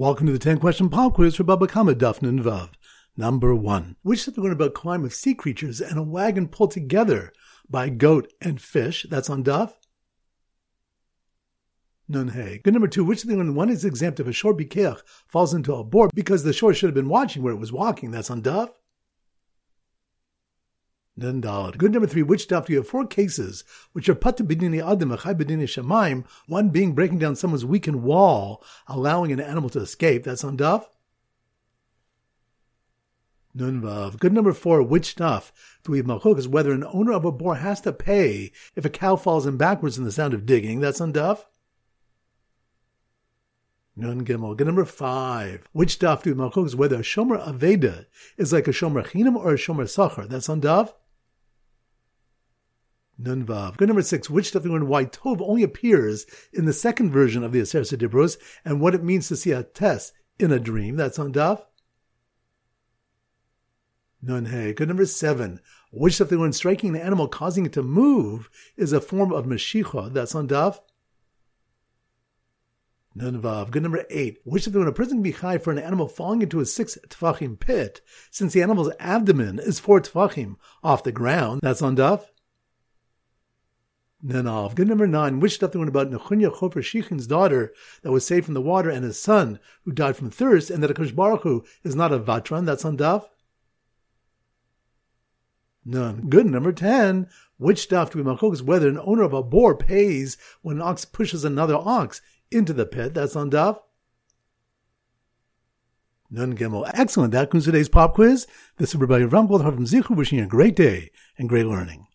Welcome to the 10 question pop quiz for Bava Kamma Dafn Vav. Number one. Which is the one about kilayim of sea creatures and a wagon pulled together by goat and fish? That's on Daf. Nun. Good number two. Which of the one is exempt if a shor pikeach falls into a board because the shor should have been watching where it was walking? That's on Daf. Good number three. Which do you have four cases which are put to bidini adam achai bidini shamayim? One being breaking down someone's weakened wall, allowing an animal to escape. That's on Daf. Nun vav. Good number four. Which stuff do we have machlokes whether an owner of a bor has to pay if a cow falls in backwards in the sound of digging. That's on Daf. Nun Gimel. Good number five. Which daf do we machlokes whether a Shomer Aveda is like a Shomer Chinam or a Shomer Sachar. That's on Daf. Nun Vav. Good number six. Which daf do learn why Tov only appears in the second version of the Aseres Dibros and what it means to see a test in a dream. That's on Daf. Nun Hey. Good number seven. Which stuff they learn striking an animal, causing it to move, is a form of Meshicha. That's on Daf. Nun Vav. Good number eight. Which of them when a person can be high for an animal falling into a six tefachim pit, since the animal's abdomen is four tefachim off the ground. That's on Daf. Nanav. Good number nine. Which stuff they went about Nechunya Chofer Shichin's daughter that was saved from the water and his son who died from thirst, and that Akash Baruch Hu is not a Vatran. That's on Daf. None. Good number 10. Which stuff do we is whether an owner of a bor pays when an ox pushes another ox into the pit. That's on Daf. Nun Gimel. Excellent. That concludes today's pop quiz. This is Rabbi Ram from Zichu wishing you a great day and great learning.